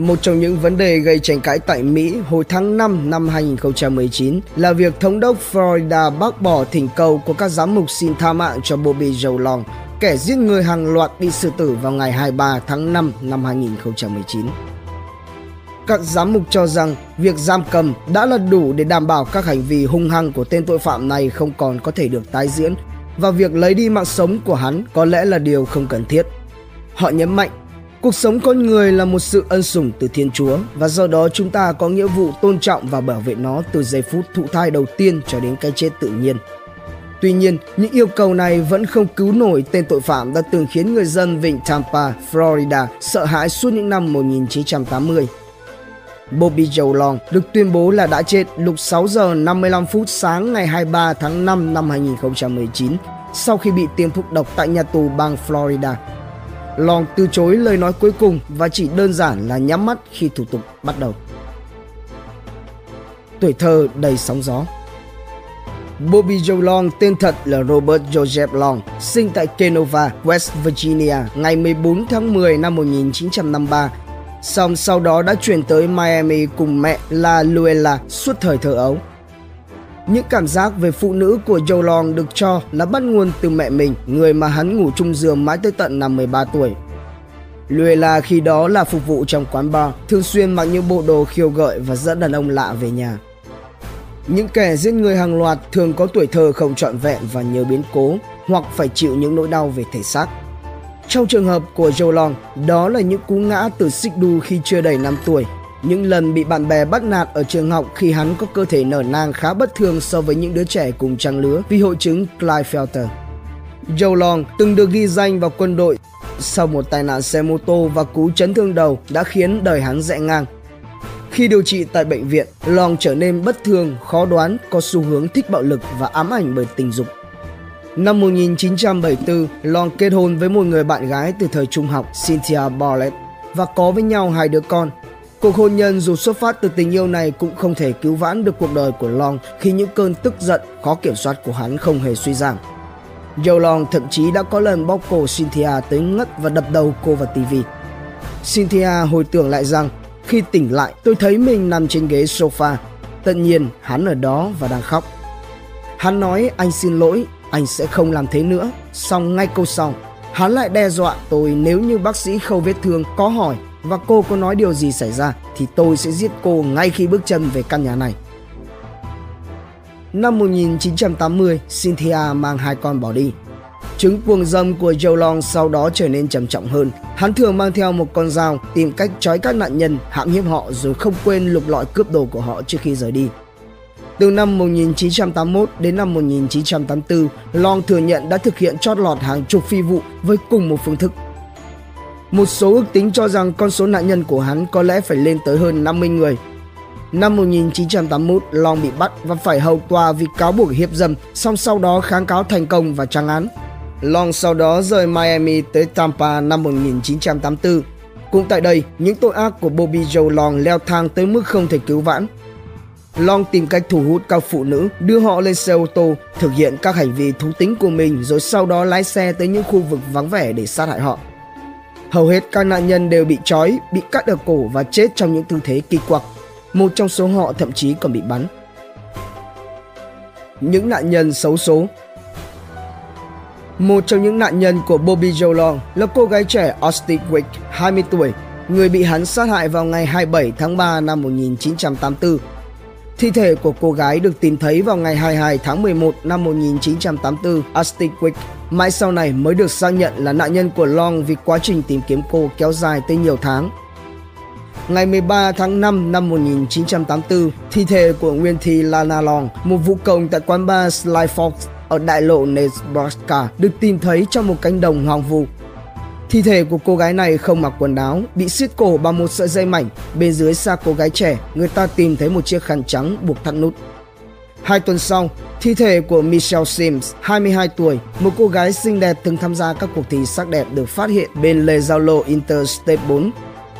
Một trong những vấn đề gây tranh cãi tại Mỹ hồi tháng 5 năm 2019 là việc thống đốc Florida bác bỏ thỉnh cầu của các giám mục xin tha mạng cho Bobby Joe Long, kẻ giết người hàng loạt bị xử tử vào ngày 23 tháng 5 năm 2019. Các giám mục cho rằng việc giam cầm đã là đủ để đảm bảo các hành vi hung hăng của tên tội phạm này không còn có thể được tái diễn và việc lấy đi mạng sống của hắn có lẽ là điều không cần thiết. Họ nhấn mạnh Cuộc sống con người là một sự ân sủng từ Thiên Chúa và do đó chúng ta có nghĩa vụ tôn trọng và bảo vệ nó từ giây phút thụ thai đầu tiên cho đến cái chết tự nhiên. Tuy nhiên, những yêu cầu này vẫn không cứu nổi tên tội phạm đã từng khiến người dân vịnh Tampa, Florida sợ hãi suốt những năm 1980. Bobby Joe Long được tuyên bố là đã chết lúc 6 giờ 55 phút sáng ngày 23 tháng 5 năm 2019 sau khi bị tiêm thuốc độc tại nhà tù bang Florida. Long từ chối lời nói cuối cùng và chỉ đơn giản là nhắm mắt khi thủ tục bắt đầu. Tuổi thơ đầy sóng gió Bobby Joe Long tên thật là Robert Joseph Long, sinh tại Kenova, West Virginia ngày 14 tháng 10 năm 1953. song sau đó đã chuyển tới Miami cùng mẹ là Luella suốt thời thơ ấu. Những cảm giác về phụ nữ của Joe Long được cho là bắt nguồn từ mẹ mình, người mà hắn ngủ chung giường mãi tới tận năm 13 tuổi. Luella khi đó là phục vụ trong quán bar, thường xuyên mặc những bộ đồ khiêu gợi và dẫn đàn ông lạ về nhà. Những kẻ giết người hàng loạt thường có tuổi thơ không trọn vẹn và nhiều biến cố hoặc phải chịu những nỗi đau về thể xác. Trong trường hợp của Joe Long, đó là những cú ngã từ xích đu khi chưa đầy 5 tuổi những lần bị bạn bè bắt nạt ở trường học khi hắn có cơ thể nở nang khá bất thường so với những đứa trẻ cùng trang lứa vì hội chứng Klinefelter. Joe Long từng được ghi danh vào quân đội sau một tai nạn xe mô tô và cú chấn thương đầu đã khiến đời hắn rẽ ngang. Khi điều trị tại bệnh viện, Long trở nên bất thường, khó đoán, có xu hướng thích bạo lực và ám ảnh bởi tình dục. Năm 1974, Long kết hôn với một người bạn gái từ thời trung học, Cynthia Barlett, và có với nhau hai đứa con, Cuộc hôn nhân dù xuất phát từ tình yêu này cũng không thể cứu vãn được cuộc đời của Long khi những cơn tức giận khó kiểm soát của hắn không hề suy giảm. Joe Long thậm chí đã có lần bóc cổ Cynthia tới ngất và đập đầu cô vào tivi. Cynthia hồi tưởng lại rằng khi tỉnh lại tôi thấy mình nằm trên ghế sofa. Tất nhiên hắn ở đó và đang khóc. Hắn nói anh xin lỗi, anh sẽ không làm thế nữa. Xong ngay câu sau, hắn lại đe dọa tôi nếu như bác sĩ khâu vết thương có hỏi và cô có nói điều gì xảy ra thì tôi sẽ giết cô ngay khi bước chân về căn nhà này. Năm 1980, Cynthia mang hai con bỏ đi. Chứng cuồng dâm của Joe Long sau đó trở nên trầm trọng hơn. Hắn thường mang theo một con dao tìm cách trói các nạn nhân, hãm hiếp họ rồi không quên lục lọi cướp đồ của họ trước khi rời đi. Từ năm 1981 đến năm 1984, Long thừa nhận đã thực hiện chót lọt hàng chục phi vụ với cùng một phương thức một số ước tính cho rằng con số nạn nhân của hắn có lẽ phải lên tới hơn 50 người. Năm 1981, Long bị bắt và phải hầu tòa vì cáo buộc hiếp dâm, song sau đó kháng cáo thành công và trăng án. Long sau đó rời Miami tới Tampa năm 1984. Cũng tại đây, những tội ác của Bobby Joe Long leo thang tới mức không thể cứu vãn. Long tìm cách thu hút các phụ nữ, đưa họ lên xe ô tô, thực hiện các hành vi thú tính của mình rồi sau đó lái xe tới những khu vực vắng vẻ để sát hại họ. Hầu hết các nạn nhân đều bị trói, bị cắt ở cổ và chết trong những tư thế kỳ quặc. Một trong số họ thậm chí còn bị bắn. Những nạn nhân xấu số Một trong những nạn nhân của Bobby Joe Long là cô gái trẻ Austin Wick, 20 tuổi, người bị hắn sát hại vào ngày 27 tháng 3 năm 1984. Thi thể của cô gái được tìm thấy vào ngày 22 tháng 11 năm 1984 Austin Mãi sau này mới được xác nhận là nạn nhân của Long vì quá trình tìm kiếm cô kéo dài tới nhiều tháng. Ngày 13 tháng 5 năm 1984, thi thể của nguyên thi Lana Long, một vũ công tại quán bar Sly Fox ở đại lộ Nebraska, được tìm thấy trong một cánh đồng hoang vu. Thi thể của cô gái này không mặc quần áo, bị siết cổ bằng một sợi dây mảnh. Bên dưới xa cô gái trẻ, người ta tìm thấy một chiếc khăn trắng buộc thắt nút. Hai tuần sau, thi thể của Michelle Sims, 22 tuổi, một cô gái xinh đẹp từng tham gia các cuộc thi sắc đẹp được phát hiện bên lề giao lộ Interstate 4.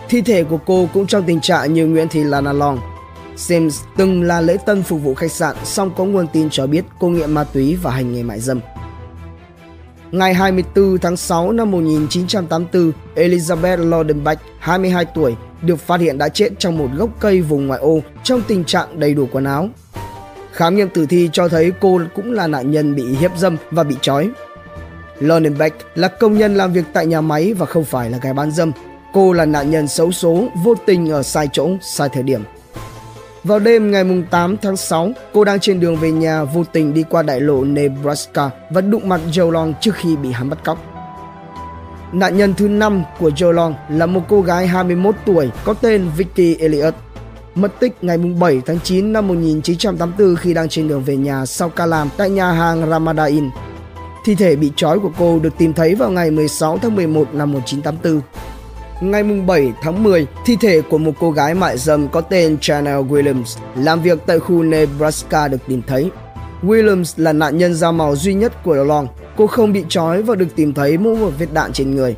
Thi thể của cô cũng trong tình trạng như Nguyễn Thị Lana Long. Sims từng là lễ tân phục vụ khách sạn, song có nguồn tin cho biết cô nghiện ma túy và hành nghề mại dâm. Ngày 24 tháng 6 năm 1984, Elizabeth Lodenbach, 22 tuổi, được phát hiện đã chết trong một gốc cây vùng ngoại ô trong tình trạng đầy đủ quần áo. Khám nghiệm tử thi cho thấy cô cũng là nạn nhân bị hiếp dâm và bị trói. Lodenbach là công nhân làm việc tại nhà máy và không phải là gái bán dâm. Cô là nạn nhân xấu số, vô tình ở sai chỗ, sai thời điểm. Vào đêm ngày 8 tháng 6, cô đang trên đường về nhà vô tình đi qua đại lộ Nebraska và đụng mặt Joe Long trước khi bị hắn bắt cóc. Nạn nhân thứ 5 của Joe Long là một cô gái 21 tuổi có tên Vicky Elliott. Mất tích ngày 7 tháng 9 năm 1984 khi đang trên đường về nhà sau ca làm tại nhà hàng Ramada Inn. Thi thể bị trói của cô được tìm thấy vào ngày 16 tháng 11 năm 1984. Ngày 7 tháng 10, thi thể của một cô gái mại dâm có tên Chanel Williams làm việc tại khu Nebraska được tìm thấy. Williams là nạn nhân da màu duy nhất của Long. Cô không bị trói và được tìm thấy mỗi một vết đạn trên người.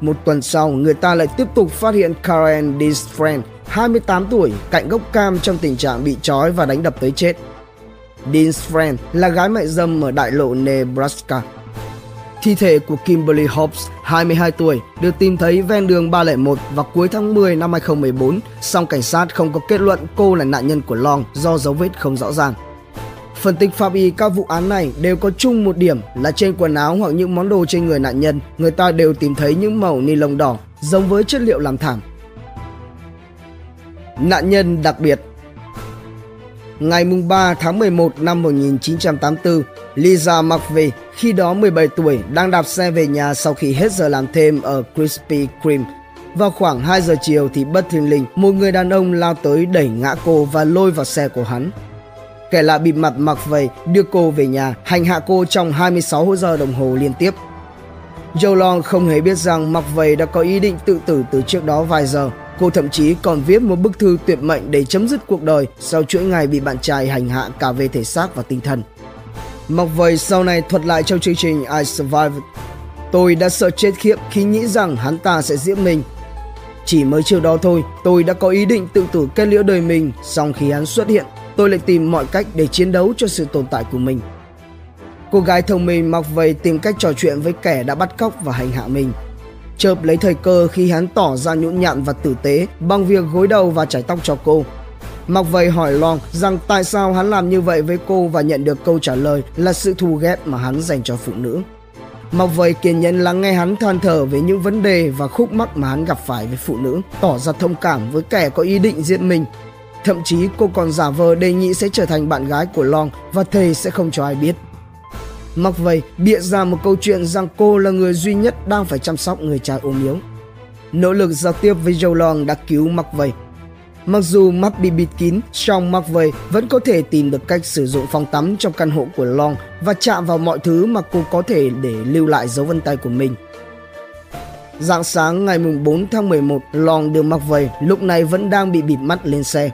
Một tuần sau, người ta lại tiếp tục phát hiện Karen Disfriend, 28 tuổi, cạnh gốc cam trong tình trạng bị trói và đánh đập tới chết. Dean's Friend là gái mại dâm ở đại lộ Nebraska. Thi thể của Kimberly Hobbs, 22 tuổi, được tìm thấy ven đường 301 vào cuối tháng 10 năm 2014, song cảnh sát không có kết luận cô là nạn nhân của Long do dấu vết không rõ ràng. Phân tích pháp y các vụ án này đều có chung một điểm là trên quần áo hoặc những món đồ trên người nạn nhân, người ta đều tìm thấy những màu ni lông đỏ giống với chất liệu làm thảm. Nạn nhân đặc biệt Ngày 3 tháng 11 năm 1984, Lisa McVeigh, khi đó 17 tuổi, đang đạp xe về nhà sau khi hết giờ làm thêm ở Krispy Kreme. Vào khoảng 2 giờ chiều thì bất thình lình, một người đàn ông lao tới đẩy ngã cô và lôi vào xe của hắn. Kẻ lạ bịt mặt mặc vầy đưa cô về nhà, hành hạ cô trong 26 giờ đồng hồ liên tiếp. Joe Long không hề biết rằng mặc vầy đã có ý định tự tử từ trước đó vài giờ. Cô thậm chí còn viết một bức thư tuyệt mệnh để chấm dứt cuộc đời sau chuỗi ngày bị bạn trai hành hạ cả về thể xác và tinh thần. Mặc vậy sau này thuật lại trong chương trình I Survived. Tôi đã sợ chết khiếp khi nghĩ rằng hắn ta sẽ giết mình. Chỉ mới chiều đó thôi, tôi đã có ý định tự tử kết liễu đời mình, song khi hắn xuất hiện, tôi lại tìm mọi cách để chiến đấu cho sự tồn tại của mình. Cô gái thông minh mặc vầy tìm cách trò chuyện với kẻ đã bắt cóc và hành hạ mình. Chợp lấy thời cơ khi hắn tỏ ra nhũn nhặn và tử tế bằng việc gối đầu và chải tóc cho cô. Mặc vầy hỏi Long rằng tại sao hắn làm như vậy với cô và nhận được câu trả lời là sự thù ghét mà hắn dành cho phụ nữ. Mặc vầy kiên nhẫn lắng nghe hắn than thở về những vấn đề và khúc mắc mà hắn gặp phải với phụ nữ, tỏ ra thông cảm với kẻ có ý định giết mình. Thậm chí cô còn giả vờ đề nghị sẽ trở thành bạn gái của Long và thề sẽ không cho ai biết. Mặc vậy bịa ra một câu chuyện rằng cô là người duy nhất đang phải chăm sóc người cha ốm yếu. Nỗ lực giao tiếp với Joe Long đã cứu Mặc Vậy. Mặc dù mắt bị bịt kín, song Vậy vẫn có thể tìm được cách sử dụng phòng tắm trong căn hộ của Long và chạm vào mọi thứ mà cô có thể để lưu lại dấu vân tay của mình. Dạng sáng ngày 4 tháng 11, Long đưa Mặc Vậy. lúc này vẫn đang bị bịt mắt lên xe.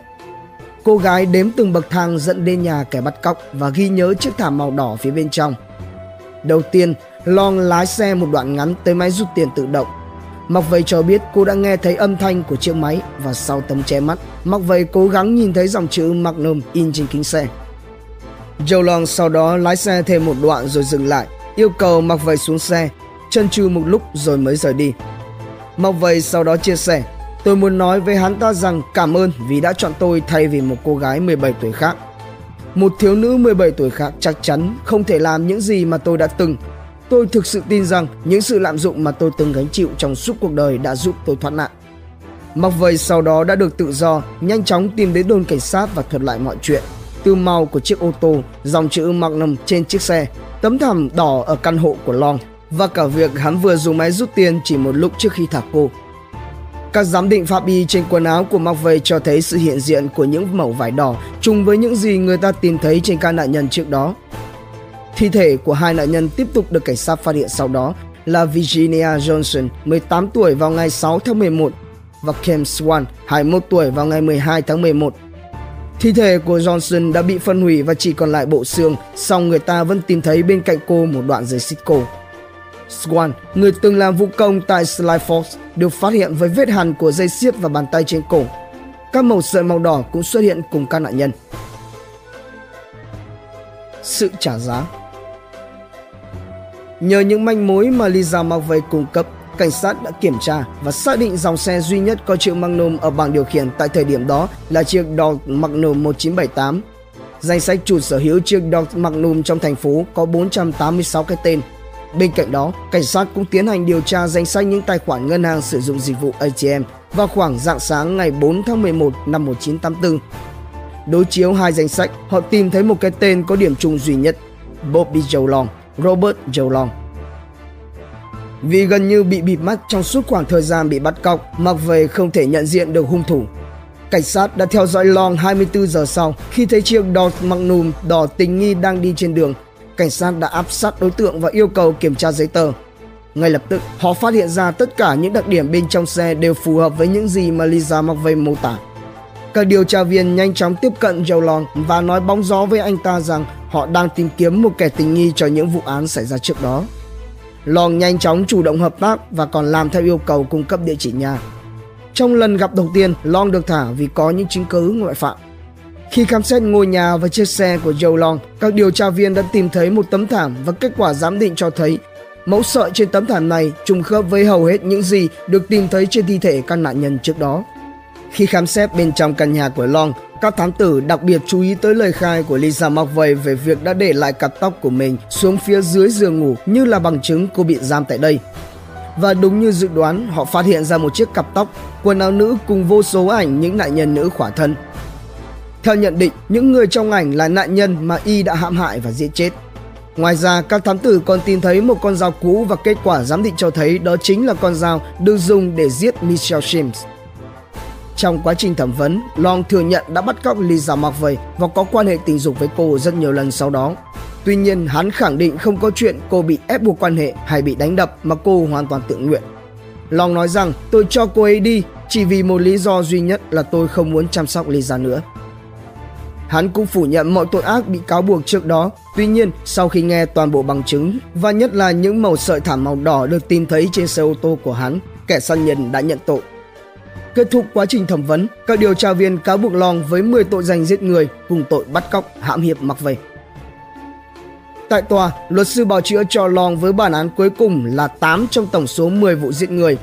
Cô gái đếm từng bậc thang dẫn đến nhà kẻ bắt cóc và ghi nhớ chiếc thảm màu đỏ phía bên trong. Đầu tiên, Long lái xe một đoạn ngắn tới máy rút tiền tự động Mặc vầy cho biết cô đã nghe thấy âm thanh của chiếc máy và sau tấm che mắt, Mặc vầy cố gắng nhìn thấy dòng chữ Magnum in trên kính xe. Joe Long sau đó lái xe thêm một đoạn rồi dừng lại, yêu cầu Mặc vầy xuống xe, chân chừ một lúc rồi mới rời đi. Mặc vầy sau đó chia sẻ, tôi muốn nói với hắn ta rằng cảm ơn vì đã chọn tôi thay vì một cô gái 17 tuổi khác. Một thiếu nữ 17 tuổi khác chắc chắn không thể làm những gì mà tôi đã từng Tôi thực sự tin rằng những sự lạm dụng mà tôi từng gánh chịu trong suốt cuộc đời đã giúp tôi thoát nạn. Mặc vầy sau đó đã được tự do, nhanh chóng tìm đến đồn cảnh sát và thuật lại mọi chuyện. Từ màu của chiếc ô tô, dòng chữ Magnum trên chiếc xe, tấm thảm đỏ ở căn hộ của Long và cả việc hắn vừa dùng máy rút tiền chỉ một lúc trước khi thả cô. Các giám định pháp y trên quần áo của McVeigh cho thấy sự hiện diện của những mẩu vải đỏ trùng với những gì người ta tìm thấy trên các nạn nhân trước đó. Thi thể của hai nạn nhân tiếp tục được cảnh sát phát hiện sau đó là Virginia Johnson, 18 tuổi vào ngày 6 tháng 11 và Kem Swan, 21 tuổi vào ngày 12 tháng 11. Thi thể của Johnson đã bị phân hủy và chỉ còn lại bộ xương, song người ta vẫn tìm thấy bên cạnh cô một đoạn dây xích cổ. Swan, người từng làm vũ công tại Sly Fox, được phát hiện với vết hằn của dây xiết và bàn tay trên cổ. Các màu sợi màu đỏ cũng xuất hiện cùng các nạn nhân. Sự trả giá Nhờ những manh mối mà Lisa McVeigh cung cấp, cảnh sát đã kiểm tra và xác định dòng xe duy nhất có chữ Magnum ở bảng điều khiển tại thời điểm đó là chiếc Dodge Magnum 1978. Danh sách chủ sở hữu chiếc Dodge Magnum trong thành phố có 486 cái tên. Bên cạnh đó, cảnh sát cũng tiến hành điều tra danh sách những tài khoản ngân hàng sử dụng dịch vụ ATM vào khoảng dạng sáng ngày 4 tháng 11 năm 1984. Đối chiếu hai danh sách, họ tìm thấy một cái tên có điểm chung duy nhất, Bobby Joe Long, Robert Joe Long. Vì gần như bị bịt mắt trong suốt khoảng thời gian bị bắt cóc, mặc về không thể nhận diện được hung thủ. Cảnh sát đã theo dõi Long 24 giờ sau khi thấy chiếc Dodge Magnum đỏ tình nghi đang đi trên đường. Cảnh sát đã áp sát đối tượng và yêu cầu kiểm tra giấy tờ. Ngay lập tức, họ phát hiện ra tất cả những đặc điểm bên trong xe đều phù hợp với những gì mà Lisa McVeigh mô tả. Các điều tra viên nhanh chóng tiếp cận Joe Long và nói bóng gió với anh ta rằng họ đang tìm kiếm một kẻ tình nghi cho những vụ án xảy ra trước đó. Long nhanh chóng chủ động hợp tác và còn làm theo yêu cầu cung cấp địa chỉ nhà. Trong lần gặp đầu tiên, Long được thả vì có những chứng cứ ngoại phạm. Khi khám xét ngôi nhà và chiếc xe của Joe Long, các điều tra viên đã tìm thấy một tấm thảm và kết quả giám định cho thấy mẫu sợi trên tấm thảm này trùng khớp với hầu hết những gì được tìm thấy trên thi thể các nạn nhân trước đó. Khi khám xét bên trong căn nhà của Long, các thám tử đặc biệt chú ý tới lời khai của Lisa McVeigh về việc đã để lại cặp tóc của mình xuống phía dưới giường ngủ như là bằng chứng cô bị giam tại đây. Và đúng như dự đoán, họ phát hiện ra một chiếc cặp tóc, quần áo nữ cùng vô số ảnh những nạn nhân nữ khỏa thân. Theo nhận định, những người trong ảnh là nạn nhân mà Y đã hãm hại và giết chết. Ngoài ra, các thám tử còn tìm thấy một con dao cũ và kết quả giám định cho thấy đó chính là con dao được dùng để giết Michelle Sims. Trong quá trình thẩm vấn, Long thừa nhận đã bắt cóc Lisa McVeigh và có quan hệ tình dục với cô rất nhiều lần sau đó. Tuy nhiên, hắn khẳng định không có chuyện cô bị ép buộc quan hệ hay bị đánh đập mà cô hoàn toàn tự nguyện. Long nói rằng tôi cho cô ấy đi chỉ vì một lý do duy nhất là tôi không muốn chăm sóc Lisa nữa. Hắn cũng phủ nhận mọi tội ác bị cáo buộc trước đó. Tuy nhiên, sau khi nghe toàn bộ bằng chứng và nhất là những màu sợi thảm màu đỏ được tìm thấy trên xe ô tô của hắn, kẻ săn nhân đã nhận tội Kết thúc quá trình thẩm vấn, các điều tra viên cáo buộc Long với 10 tội danh giết người cùng tội bắt cóc, hãm hiếp mặc về. Tại tòa, luật sư bào chữa cho Long với bản án cuối cùng là 8 trong tổng số 10 vụ giết người.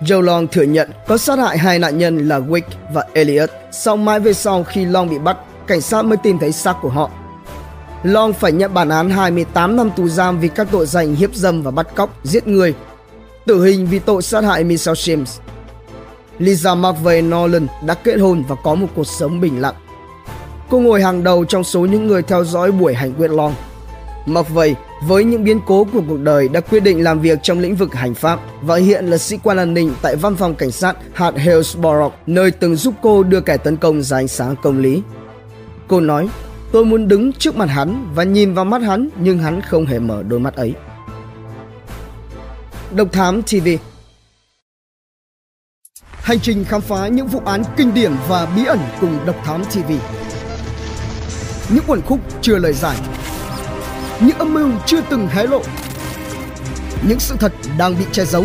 Joe Long thừa nhận có sát hại hai nạn nhân là Wick và Elliot. Sau mãi về sau khi Long bị bắt, cảnh sát mới tìm thấy xác của họ. Long phải nhận bản án 28 năm tù giam vì các tội danh hiếp dâm và bắt cóc, giết người. Tử hình vì tội sát hại Michelle Sims Lisa McVeigh Nolan đã kết hôn và có một cuộc sống bình lặng. Cô ngồi hàng đầu trong số những người theo dõi buổi hành quyết Long. McVeigh với những biến cố của cuộc đời đã quyết định làm việc trong lĩnh vực hành pháp và hiện là sĩ quan an ninh tại văn phòng cảnh sát hạt Hillsborough, nơi từng giúp cô đưa kẻ tấn công ra ánh sáng công lý. Cô nói, tôi muốn đứng trước mặt hắn và nhìn vào mắt hắn nhưng hắn không hề mở đôi mắt ấy. Độc Thám TV Hành trình khám phá những vụ án kinh điển và bí ẩn cùng Độc Thám TV. Những quần khúc chưa lời giải. Những âm mưu chưa từng hé lộ. Những sự thật đang bị che giấu.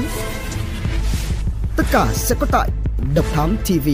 Tất cả sẽ có tại Độc Thám TV.